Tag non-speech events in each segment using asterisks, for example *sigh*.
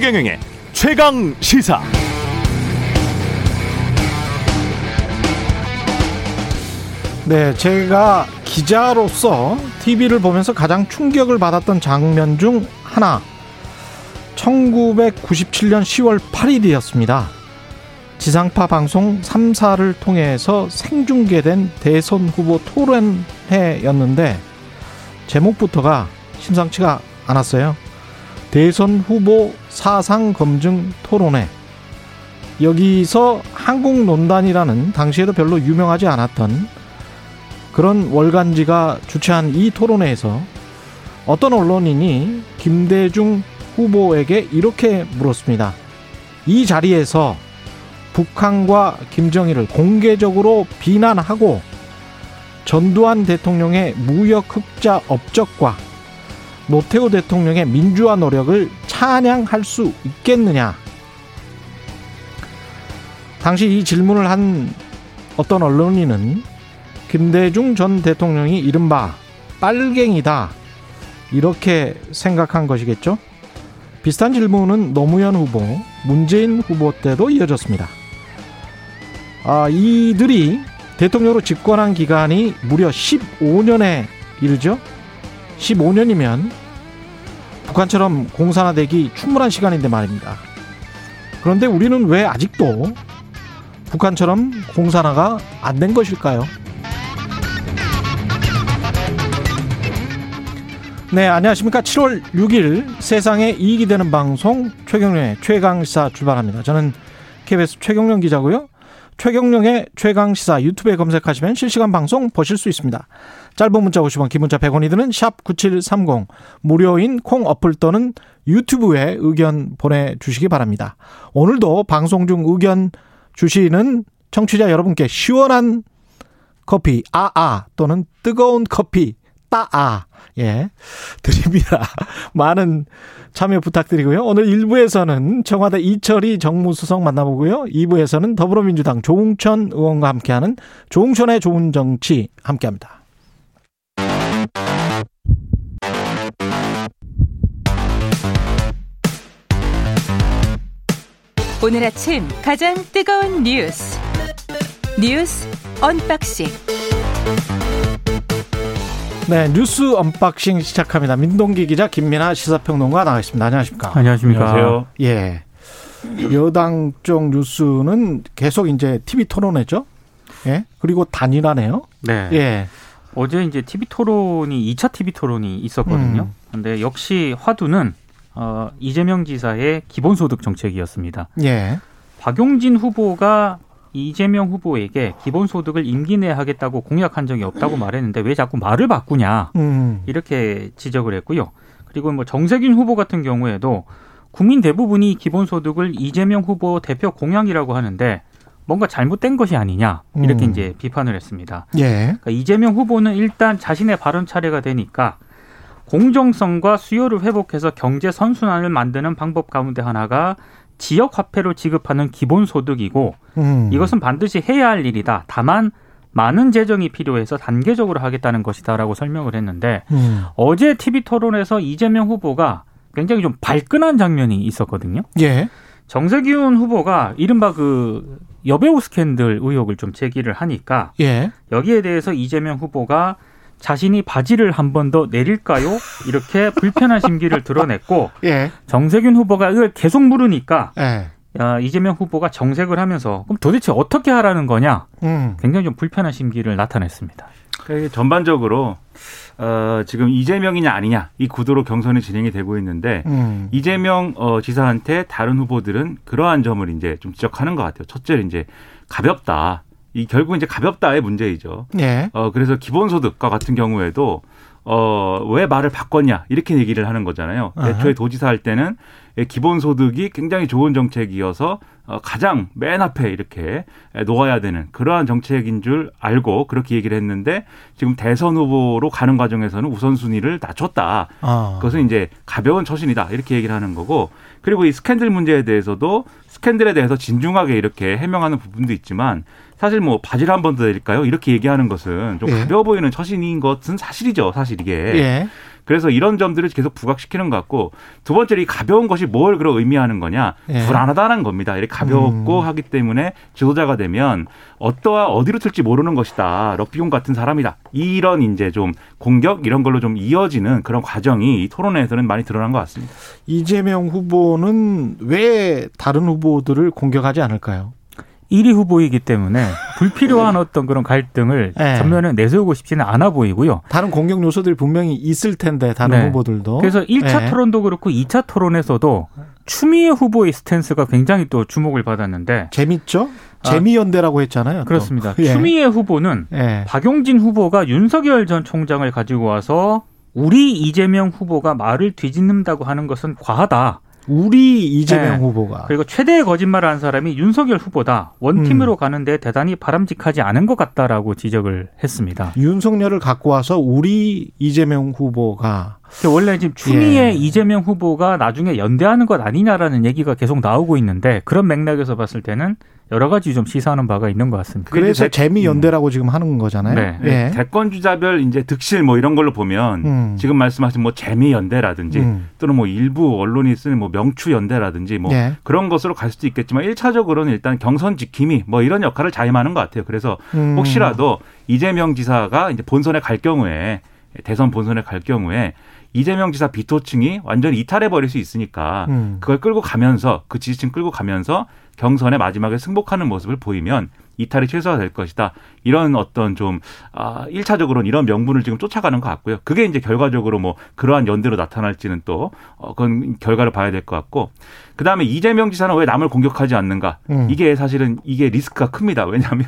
최경영의 최강 시사. 네, 제가 기자로서 TV를 보면서 가장 충격을 받았던 장면 중 하나. 1997년 10월 8일이었습니다. 지상파 방송 3사를 통해서 생중계된 대선 후보 토론회였는데 제목부터가 심상치가 않았어요. 대선 후보 사상 검증 토론회. 여기서 한국논단이라는 당시에도 별로 유명하지 않았던 그런 월간지가 주최한 이 토론회에서 어떤 언론인이 김대중 후보에게 이렇게 물었습니다. 이 자리에서 북한과 김정일을 공개적으로 비난하고 전두환 대통령의 무역 흑자 업적과 노태우 대통령의 민주화 노력을 찬양할 수 있겠느냐? 당시 이 질문을 한 어떤 언론인은 김대중 전 대통령이 이른바 빨갱이다. 이렇게 생각한 것이겠죠? 비슷한 질문은 노무현 후보, 문재인 후보 때도 이어졌습니다. 아, 이들이 대통령으로 집권한 기간이 무려 15년에 이르죠? 15년이면 북한처럼 공산화되기 충분한 시간인데 말입니다. 그런데 우리는 왜 아직도 북한처럼 공산화가 안 된 것일까요? 네, 안녕하십니까. 7월 6일 세상에 이익이 되는 방송 최경련의 최강시사 출발합니다. 저는 KBS 최경련 기자고요. 최경령의 최강 시사 유튜브에 검색하시면 실시간 방송 보실 수 있습니다. 짧은 문자 50원, 긴 문자 100원이 드는 샵 9730 무료인 콩 어플 또는 유튜브에 의견 보내 주시기 바랍니다. 오늘도 방송 중 의견 주시는 청취자 여러분께 시원한 커피 아아 또는 뜨거운 커피 따아 예 드립니다. *laughs* 많은 참여 부탁드리고요. 오늘 1부에서는 청와대 이철희 정무수석 만나보고요. 2부에서는 더불어민주당 조응천 의원과 함께하는 조응천의 좋은 정치 함께합니다. 오늘 아침 가장 뜨거운 뉴스 뉴스 unboxing 네, 뉴스 언박싱 시작합니다. 민동기 기자, 김민아 시사평론가 나와 있습니다. 안녕하십니까? 안녕하십니까? 안녕하세요. 예. 여당 쪽 뉴스는 계속 이제 TV 토론회죠. 예. 그리고 단일화네요. 네. 예. 어제 이제 TV 토론이 2차 TV 토론이 있었거든요. 음. 근데 역시 화두는 어, 이재명 지사의 기본소득 정책이었습니다. 예. 박용진 후보가 이재명 후보에게 기본소득을 임기 내에 하겠다고 공약한 적이 없다고 말했는데 왜 자꾸 말을 바꾸냐 음. 이렇게 지적을 했고요. 그리고 뭐 정세균 후보 같은 경우에도 국민 대부분이 기본소득을 이재명 후보 대표 공약이라고 하는데 뭔가 잘못된 것이 아니냐 이렇게 음. 이제 비판을 했습니다. 예. 그러니까 이재명 후보는 일단 자신의 발언 차례가 되니까 공정성과 수요를 회복해서 경제 선순환을 만드는 방법 가운데 하나가 지역 화폐로 지급하는 기본 소득이고 음. 이것은 반드시 해야 할 일이다. 다만 많은 재정이 필요해서 단계적으로 하겠다는 것이다라고 설명을 했는데 음. 어제 TV 토론에서 이재명 후보가 굉장히 좀 발끈한 장면이 있었거든요. 예. 정세균 후보가 이른바 그 여배우 스캔들 의혹을 좀 제기를 하니까 예. 여기에 대해서 이재명 후보가 자신이 바지를 한 번 더 내릴까요? 이렇게 불편한 심기를 드러냈고 *laughs* 예. 정세균 후보가 이걸 계속 물으니까 예. 야, 이재명 후보가 정색을 하면서 그럼 도대체 어떻게 하라는 거냐? 음. 굉장히 좀 불편한 심기를 나타냈습니다. 전반적으로 어, 지금 이재명이냐 아니냐 이 구도로 경선이 진행이 되고 있는데 음. 이재명 어, 지사한테 다른 후보들은 그러한 점을 이제 좀 지적하는 것 같아요. 첫째 이제 가볍다. 이 결국 이제 가볍다의 문제이죠. 예. 어 그래서 기본소득과 같은 경우에도 어왜 말을 바꿨냐 이렇게 얘기를 하는 거잖아요. 애초에 도지사 할 때는 기본소득이 굉장히 좋은 정책이어서 어, 가장 맨 앞에 이렇게 놓아야 되는 그러한 정책인 줄 알고 그렇게 얘기를 했는데 지금 대선 후보로 가는 과정에서는 우선순위를 낮췄다. 아. 그것은 이제 가벼운 처신이다. 이렇게 얘기를 하는 거고 그리고 이 스캔들 문제에 대해서도 스캔들에 대해서 진중하게 이렇게 해명하는 부분도 있지만 사실 뭐 바지를 한 번 더 드릴까요? 이렇게 얘기하는 것은 좀 예. 가벼워 보이는 처신인 것은 사실이죠. 사실 이게. 예. 그래서 이런 점들을 계속 부각시키는 것 같고 두 번째로 이 가벼운 것이 뭘 그런 의미하는 거냐 예. 불안하다는 겁니다. 이렇게 가볍고 음. 하기 때문에 지도자가 되면 어떠와 어디로 튈지 모르는 것이다. 럭비공 같은 사람이다. 이런 이제 좀 공격 이런 걸로 좀 이어지는 그런 과정이 이 토론회에서는 많이 드러난 것 같습니다. 이재명 후보는 왜 다른 후보들을 공격하지 않을까요? 1위 후보이기 때문에 불필요한 어떤 그런 갈등을 네. 전면에 내세우고 싶지는 않아 보이고요. 다른 공격 요소들이 분명히 있을 텐데 다른 네. 후보들도. 그래서 1차 네. 토론도 그렇고 2차 토론에서도 추미애 후보의 스탠스가 굉장히 또 주목을 받았는데 재밌죠? 재미연대라고 했잖아요. 그렇습니다. 예. 추미애 후보는 예. 박용진 후보가 윤석열 전 총장을 가지고 와서 우리 이재명 후보가 말을 뒤집는다고 하는 것은 과하다. 우리 이재명 네. 후보가 그리고 최대의 거짓말을 한 사람이 윤석열 후보다 원팀으로 음. 가는데 대단히 바람직하지 않은 것 같다라고 지적을 했습니다. 윤석열을 갖고 와서 우리 이재명 후보가 원래 지금 추미애 예. 이재명 후보가 나중에 연대하는 것 아니냐라는 얘기가 계속 나오고 있는데 그런 맥락에서 봤을 때는 여러 가지 좀 시사하는 바가 있는 것 같습니다. 그래서 재미 연대라고 음. 지금 하는 거잖아요. 네. 예. 대권 주자별 이제 득실 뭐 이런 걸로 보면 음. 지금 말씀하신 뭐 재미 연대라든지 음. 또는 뭐 일부 언론이 쓰는 뭐 명추 연대라든지 뭐 예. 그런 것으로 갈 수도 있겠지만 일차적으로는 일단 경선 지킴이 뭐 이런 역할을 자임하는 것 같아요. 그래서 음. 혹시라도 이재명 지사가 이제 본선에 갈 경우에 대선 본선에 갈 경우에 이재명 지사 비토층이 완전히 이탈해 버릴 수 있으니까 음. 그걸 끌고 가면서 그 지지층 끌고 가면서 경선의 마지막에 승복하는 모습을 보이면 이탈이 최소화될 것이다. 이런 어떤 좀 아, 1차적으로는 이런 명분을 지금 쫓아가는 것 같고요. 그게 이제 결과적으로 뭐 그러한 연대로 나타날지는 또 어, 그건 결과를 봐야 될 것 같고 그 다음에 이재명 지사는 왜 남을 공격하지 않는가? 음. 이게 사실은 이게 리스크가 큽니다. 왜냐하면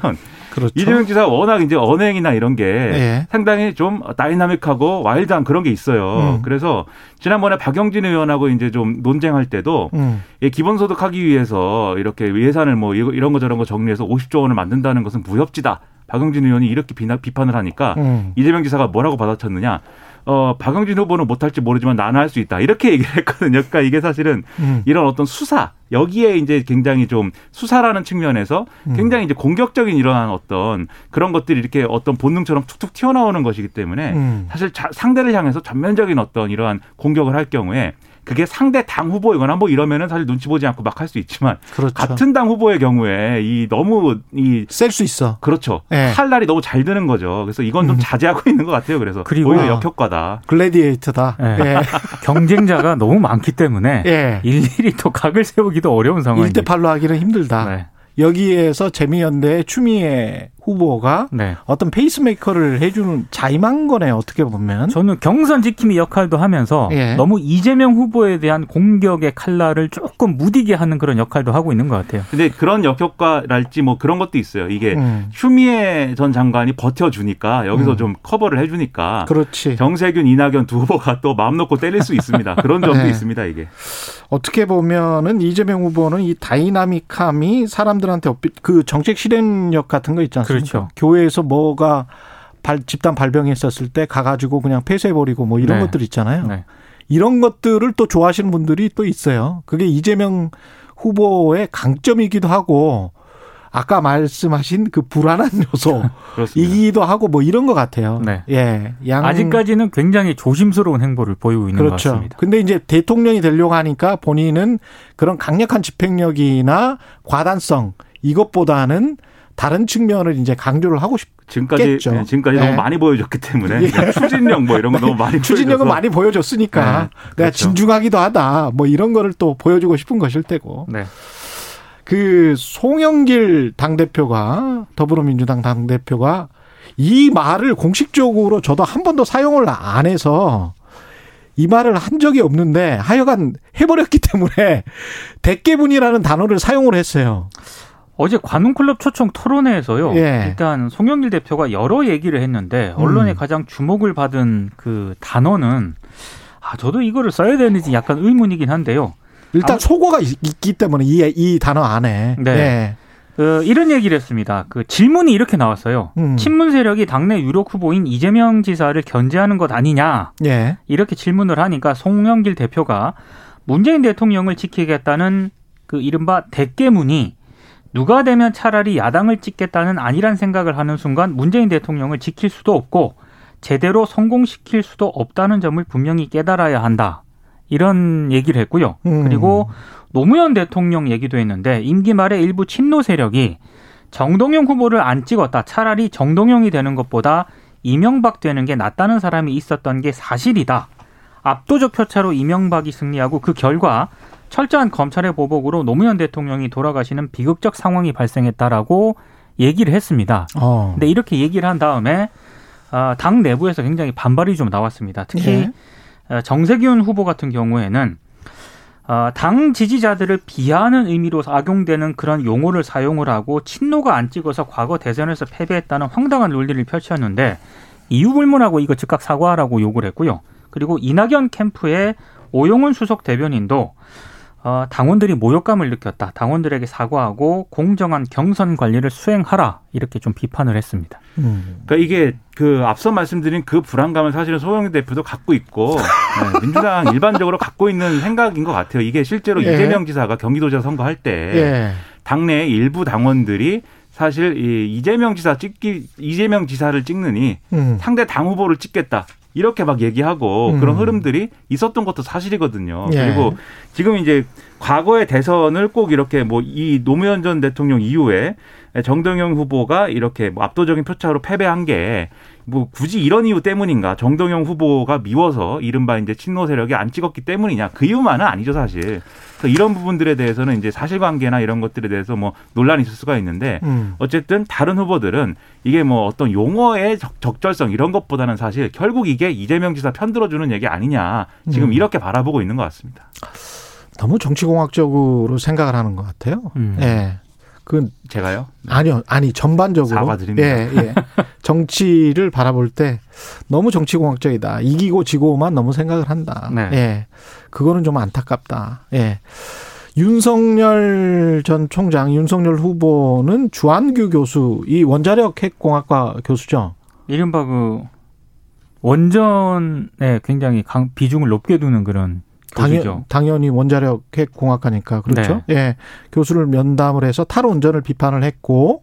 그렇죠. 이재명 지사가 워낙 이제 언행이나 이런 게 예. 상당히 좀 다이나믹하고 와일드한 그런 게 있어요. 음. 그래서 지난번에 박용진 의원하고 이제 좀 논쟁할 때도 음. 기본소득 하기 위해서 이렇게 예산을 뭐 이런 거 저런 거 정리해서 50조 원을 만든다는 것은 무협지다. 박영진 의원이 이렇게 비판을 하니까 음. 이재명 지사가 뭐라고 받아쳤느냐. 어, 박영진 후보는 못할지 모르지만 나는 할 수 있다. 이렇게 *laughs* 얘기를 했거든요. 그러니까 이게 사실은 음. 이런 어떤 수사, 여기에 이제 굉장히 좀 수사라는 측면에서 음. 굉장히 이제 공격적인 이러한 어떤 그런 것들이 이렇게 어떤 본능처럼 툭툭 튀어나오는 것이기 때문에 음. 사실 자, 상대를 향해서 전면적인 어떤 이러한 공격을 할 경우에 그게 상대 당 후보이거나 뭐 이러면은 사실 눈치 보지 않고 막 할 수 있지만 그렇죠. 같은 당 후보의 경우에 이 너무 이셀수 있어. 그렇죠. 네. 할 날이 너무 잘 드는 거죠. 그래서 이건 좀 음. 자제하고 *laughs* 있는 것 같아요. 그래서 그리고 오히려 역효과다. gladiator다. 네. 네. *laughs* 경쟁자가 너무 많기 때문에 예. 일일이 또 각을 세우기도 어려운 상황이 1대 8로 하기는 힘들다. 네. 여기에서 재미연대 추미애 후보가 네. 어떤 페이스메이커를 해주는 자임한 거네요. 어떻게 보면 저는 경선 지킴이 역할도 하면서 예. 너무 이재명 후보에 대한 공격의 칼날을 조금 무디게 하는 그런 역할도 하고 있는 것 같아요. 근데 그런 역효과랄지 뭐 그런 것도 있어요. 이게 음. 추미애 전 장관이 버텨주니까 여기서 음. 좀 커버를 해주니까 그렇지. 정세균, 이낙연 두 후보가 또 마음 놓고 때릴 수 있습니다. 그런 *laughs* 점도 네. 있습니다. 이게 어떻게 보면은 이재명 후보는 이 다이나믹함이 사람들한테 그 정책 실행력 같은 거 있 그렇죠. 교회에서 뭐가 발, 집단 발병했었을 때 가가지고 그냥 폐쇄해버리고 뭐 이런 네. 것들 있잖아요. 네. 이런 것들을 또 좋아하시는 분들이 또 있어요. 그게 이재명 후보의 강점이기도 하고 아까 말씀하신 그 불안한 요소이기도 *laughs* 하고 뭐 이런 것 같아요. 네. 예. 양... 아직까지는 굉장히 조심스러운 행보를 보이고 있는 그렇죠. 것 같습니다. 근데 이제 대통령이 되려고 하니까 본인은 그런 강력한 집행력이나 과단성 이것보다는 다른 측면을 이제 강조를 하고 싶 지금까지 네, 지금까지 네. 너무 많이 보여줬기 때문에 예. 추진력 뭐 이런 거 너무 많이 추진력은 많이 보여줬으니까 네. 내가 그렇죠. 진중하기도 하다 뭐 이런 거를 또 보여주고 싶은 것일 테고 네. 그 송영길 당 대표가 더불어민주당 당 대표가 이 말을 공식적으로 저도 한 번도 사용을 안 해서 이 말을 한 적이 없는데 하여간 해버렸기 *laughs* 때문에 대깨분이라는 단어를 사용을 했어요. 어제 관훈클럽 초청 토론회에서요. 예. 일단 송영길 대표가 여러 얘기를 했는데 언론에 음. 가장 주목을 받은 그 단어는 아 저도 이거를 써야 되는지 약간 의문이긴 한데요. 일단 소거가 있기 때문에 이, 이 단어 안에. 네. 예. 그 이런 얘기를 했습니다. 그 질문이 이렇게 나왔어요. 음. 친문 세력이 당내 유력 후보인 이재명 지사를 견제하는 것 아니냐. 예. 이렇게 질문을 하니까 송영길 대표가 문재인 대통령을 지키겠다는 그 이른바 대깨문이 누가 되면 차라리 야당을 찍겠다는 아니란 생각을 하는 순간 문재인 대통령을 지킬 수도 없고 제대로 성공시킬 수도 없다는 점을 분명히 깨달아야 한다. 이런 얘기를 했고요. 음. 그리고 노무현 대통령 얘기도 했는데 임기 말에 일부 친노 세력이 정동영 후보를 안 찍었다. 차라리 정동영이 되는 것보다 이명박 되는 게 낫다는 사람이 있었던 게 사실이다. 압도적 표차로 이명박이 승리하고 그 결과 철저한 검찰의 보복으로 노무현 대통령이 돌아가시는 비극적 상황이 발생했다라고 얘기를 했습니다. 어. 근데 이렇게 얘기를 한 다음에 아, 당 내부에서 굉장히 반발이 좀 나왔습니다. 특히 예. 정세균 후보 같은 경우에는 어, 당 지지자들을 비하하는 의미로 악용되는 그런 용어를 사용을 하고 친노가 안 찍어서 과거 대선에서 패배했다는 황당한 논리를 펼쳤는데 이유 불문하고 이거 즉각 사과하라고 요구를 했고요. 그리고 이낙연 캠프의 오용훈 수석 대변인도 어, 당원들이 모욕감을 느꼈다. 당원들에게 사과하고 공정한 경선 관리를 수행하라. 이렇게 좀 비판을 했습니다. 음. 그러니까 이게 그 앞서 말씀드린 그 불안감을 사실은 소영 대표도 갖고 있고 네, 민주당 *laughs* 일반적으로 갖고 있는 생각인 것 같아요. 이게 실제로 예. 이재명 지사가 경기도지사 선거할 때 예. 당내 일부 당원들이 사실 이 이재명 지사 찍기 이재명 지사를 찍느니 음. 상대 당 후보를 찍겠다. 이렇게 막 얘기하고 음. 그런 흐름들이 있었던 것도 사실이거든요. 예. 그리고 지금 이제 과거의 대선을 꼭 이렇게 뭐 이 노무현 전 대통령 이후에 정동영 후보가 이렇게 뭐 압도적인 표차로 패배한 게 뭐 굳이 이런 이유 때문인가 정동영 후보가 미워서 이른바 이제 친노 세력이 안 찍었기 때문이냐 그 이유만은 아니죠 사실 그래서 이런 부분들에 대해서는 이제 사실관계나 이런 것들에 대해서 뭐 논란이 있을 수가 있는데 음. 어쨌든 다른 후보들은 이게 뭐 어떤 용어의 적, 절성 이런 것보다는 사실 결국 이게 이재명 지사 편들어주는 얘기 아니냐 지금 음. 이렇게 바라보고 있는 것 같습니다. 너무 정치공학적으로 생각을 하는 것 같아요. 음. 예. 그 제가요? 아니요, 아니 전반적으로 사과드립니다. 예, 예. *laughs* 정치를 바라볼 때 너무 정치공학적이다. 이기고 지고만 너무 생각을 한다. 네. 예, 그거는 좀 안타깝다. 예. 윤석열 전 총장, 윤석열 후보는 주한규 교수, 이 원자력 핵공학과 교수죠. 이른바 그 원전에 굉장히 강, 비중을 높게 두는 그런 당연, 당연히 원자력 핵 공학과니까 그렇죠. 네. 예. 교수를 면담을 해서 탈원전을 비판을 했고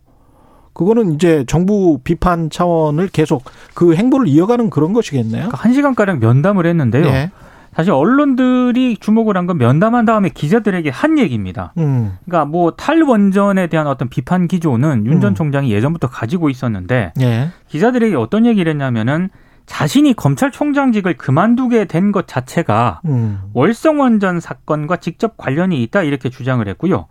그거는 이제 정부 비판 차원을 계속 그 행보를 이어가는 그런 것이겠네요. 그러니까 한 시간 가량 면담을 했는데요. 예. 사실 언론들이 주목을 한 건 면담한 다음에 기자들에게 한 얘기입니다. 음. 그러니까 뭐 탈원전에 대한 어떤 비판 기조는 윤전 음. 총장이 예전부터 가지고 있었는데 예. 기자들에게 어떤 얘기를 했냐면은 자신이 검찰총장직을 그만두게 된 것 자체가 음. 월성원전 사건과 직접 관련이 있다 이렇게 주장을 했고요.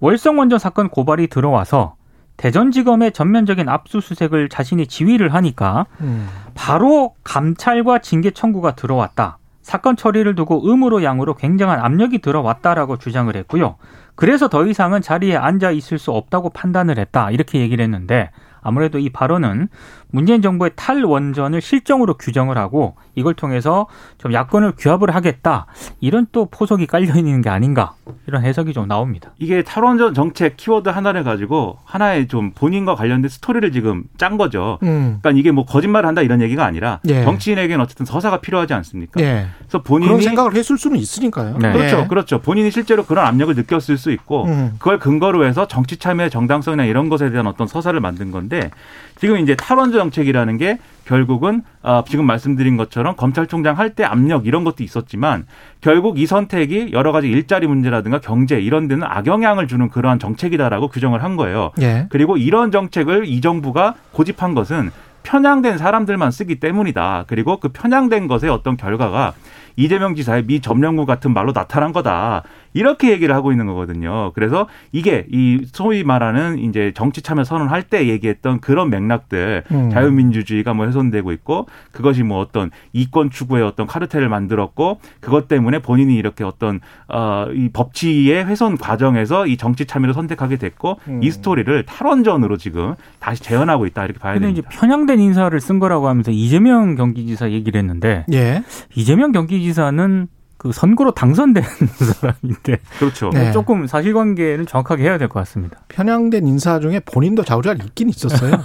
월성원전 사건 고발이 들어와서 대전지검의 전면적인 압수수색을 자신이 지휘를 하니까 음. 바로 감찰과 징계 청구가 들어왔다. 사건 처리를 두고 음으로 양으로 굉장한 압력이 들어왔다라고 주장을 했고요. 그래서 더 이상은 자리에 앉아 있을 수 없다고 판단을 했다. 이렇게 얘기를 했는데 아무래도 이 발언은 문재인 정부의 탈원전을 실정으로 규정을 하고 이걸 통해서 좀 야권을 규합을 하겠다. 이런 또 포석이 깔려 있는 게 아닌가 이런 해석이 좀 나옵니다. 이게 탈원전 정책 키워드 하나를 가지고 하나의 좀 본인과 관련된 스토리를 지금 짠 거죠. 음. 그러니까 이게 뭐 거짓말을 한다 이런 얘기가 아니라 예. 정치인에게는 어쨌든 서사가 필요하지 않습니까? 예. 그래서 본인이 그런 생각을 했을 수는 있으니까요. 네. 그렇죠, 예. 그렇죠. 본인이 실제로 그런 압력을 느꼈을 수 있고 음. 그걸 근거로 해서 정치 참여의 정당성이나 이런 것에 대한 어떤 서사를 만든 건데 지금 이제 탈원전 정책이라는 게 결국은 어, 지금 말씀드린 것처럼 검찰총장 할 때 압력 이런 것도 있었지만 결국 이 선택이 여러 가지 일자리 문제라든가 경제 이런 데는 악영향을 주는 그러한 정책이다라고 규정을 한 거예요. 예. 그리고 이런 정책을 이 정부가 고집한 것은 편향된 사람들만 쓰기 때문이다. 그리고 그 편향된 것의 어떤 결과가 이재명 지사의 미 점령구 같은 말로 나타난 거다. 이렇게 얘기를 하고 있는 거거든요. 그래서 이게 이 소위 말하는 이제 정치 참여 선언할 때 얘기했던 그런 맥락들 음. 자유민주주의가 뭐 훼손되고 있고 그것이 뭐 어떤 이권 추구의 어떤 카르텔을 만들었고 그것 때문에 본인이 이렇게 어떤 어이 법치의 훼손 과정에서 이 정치 참여를 선택하게 됐고 음. 이 스토리를 탈원전으로 지금 다시 재현하고 있다 이렇게 봐야 됩니다. 이제 편향된 인사를 쓴 거라고 하면서 이재명 경기지사 얘기를 했는데 예. 이재명 경기지사 는 그 선거로 당선된 *laughs* 사람인데 그렇죠. 네. 조금 사실관계는 정확하게 해야 될 것 같습니다. 편향된 인사 중에 본인도 좌우잘 있긴 있었어요. *laughs*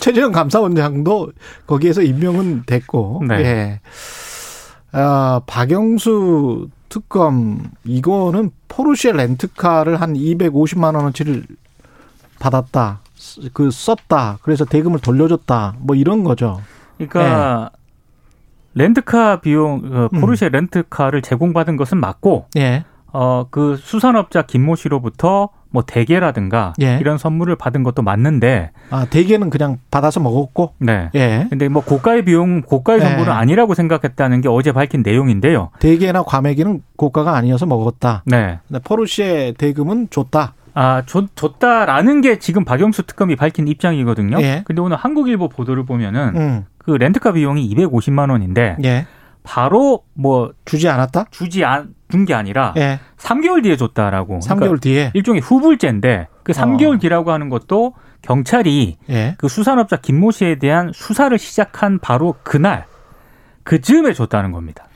최재형 감사원장도 거기에서 임명은 됐고, 네. 예. 아, 박영수 특검 이거는 포르쉐 렌트카를 한 250만 원어치를 받았다. 그 썼다. 그래서 대금을 돌려줬다. 뭐 이런 거죠. 그러니까 네. 렌트카 비용 그 포르쉐 음. 렌트카를 제공받은 것은 맞고 예. 어그 수산업자 김모 씨로부터 뭐 대게라든가 예. 이런 선물을 받은 것도 맞는데 아 대게는 그냥 받아서 먹었고 네. 예. 근데 뭐 고가의 비용 고가의 예. 선물은 아니라고 생각했다는 게 어제 밝힌 내용인데요. 대게나 과메기는 고가가 아니어서 먹었다. 네. 포르쉐 대금은 줬다. 아, 줬, 줬다라는 게 지금 박영수 특검이 밝힌 입장이거든요. 예. 근데 오늘 한국일보 보도를 보면은 음. 그 렌트카 비용이 250만 원인데 예. 바로 뭐 주지 않았다? 주지 안준게 아니라 예. 3개월 뒤에 줬다라고. 3개월 그러니까 뒤에 일종의 후불제인데 그 3개월 어. 뒤라고 하는 것도 경찰이 예. 그 수산업자 김모 씨에 대한 수사를 시작한 바로 그날 그 즈음에 줬다는 겁니다.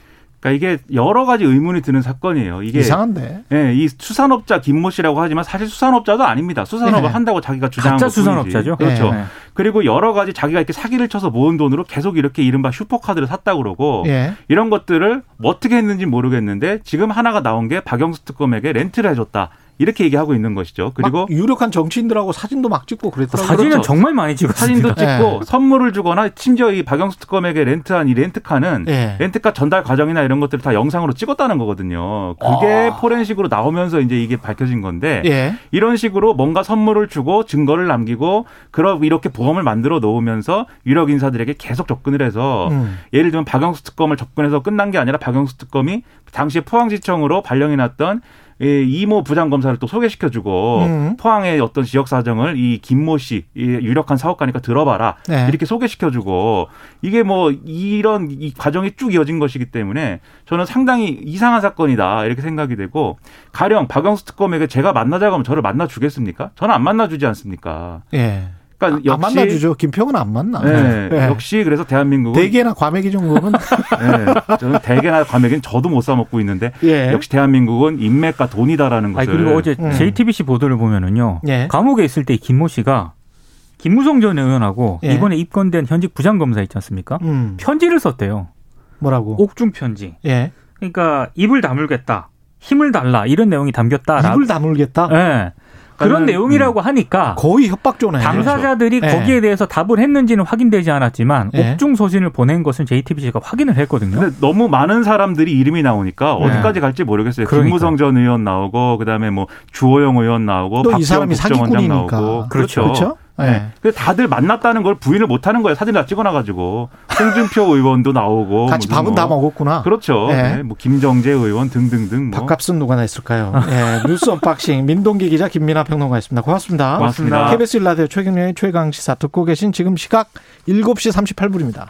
그러니까 이게 여러 가지 의문이 드는 사건이에요. 이게 이상한데. 예, 이 수산업자 김모 씨라고 하지만 사실 수산업자도 아닙니다. 수산업을 네. 한다고 자기가 주장한 가짜 수산업자죠. 그렇죠. 네. 그리고 여러 가지 자기가 이렇게 사기를 쳐서 모은 돈으로 계속 이렇게 이른바 슈퍼카드를 샀다 그러고 네. 이런 것들을 어떻게 했는지 모르겠는데 지금 하나가 나온 게 박영수 특검에게 렌트를 해줬다. 이렇게 얘기하고 있는 것이죠. 그리고 유력한 정치인들하고 사진도 막 찍고 그랬더라고요. 사진은 그렇죠. 정말 많이 찍고 사진도 찍고 네. 선물을 주거나 심지어 이 박영수 특검에게 렌트한 이 렌트카는 네. 렌트카 전달 과정이나 이런 것들을 다 영상으로 찍었다는 거거든요. 그게 아. 포렌식으로 나오면서 이제 이게 밝혀진 건데 네. 이런 식으로 뭔가 선물을 주고 증거를 남기고 그러 이렇게 보험을 만들어 놓으면서 유력 인사들에게 계속 접근을 해서 음. 예를 들면 박영수 특검을 접근해서 끝난 게 아니라 박영수 특검이 당시에 포항지청으로 발령이 났던 이모 부장 검사를 또 소개시켜주고 음. 포항의 어떤 지역 사정을 이 김모 씨 유력한 사업가니까 들어봐라 네. 이렇게 소개시켜주고 이게 뭐 이런 이 과정이 쭉 이어진 것이기 때문에 저는 상당히 이상한 사건이다 이렇게 생각이 되고 가령 박영수 특검에게 제가 만나자고 하면 저를 만나 주겠습니까? 저는 안 만나 주지 않습니까? 예. 그러니까 역시 안 만나주죠. 김평은 안 만나. 네, 네. 역시 그래서 대한민국은 대게나 과메기 정도는 *laughs* 네, 저는 대게나 과메기는 저도 못 사 먹고 있는데 예. 역시 대한민국은 인맥과 돈이다라는 것을. 아니, 그리고 어제 음. JTBC 보도를 보면은요. 예. 감옥에 있을 때 김모 씨가 김무성 전 의원하고 예. 이번에 입건된 현직 부장검사 있지 않습니까? 음. 편지를 썼대요. 뭐라고? 옥중 편지. 예. 그러니까 입을 다물겠다. 힘을 달라 이런 내용이 담겼다. 입을 다물겠다. 네. 그런 내용이라고 음. 하니까 거의 협박조네. 당사자들이 그렇죠. 거기에 대해서 답을 했는지는 확인되지 않았지만 네. 옥중 서신을 보낸 것은 JTBC가 확인을 했거든요. 근데 너무 많은 사람들이 이름이 나오니까 네. 어디까지 갈지 모르겠어요. 그러니까. 김무성 전 의원 나오고 그다음에 뭐 주호영 의원 나오고 박지원 국정원장 나오고 그렇죠. 그렇죠? 네. 그 다들 만났다는 걸 부인을 못 하는 거예요. 사진 다 찍어놔가지고. 홍준표 *laughs* 의원도 나오고. 같이 밥은 뭐. 다 먹었구나. 그렇죠. 네. 네. 뭐 김정재 의원 등등등. 뭐. 밥값은 누가 냈을까요? *laughs* 네. 뉴스 언박싱 민동기 기자 김민아 평론가였습니다. 고맙습니다. 고맙습니다. KBS 1라디오 최경영의 최강 시사 듣고 계신 지금 시각 7시 38분입니다.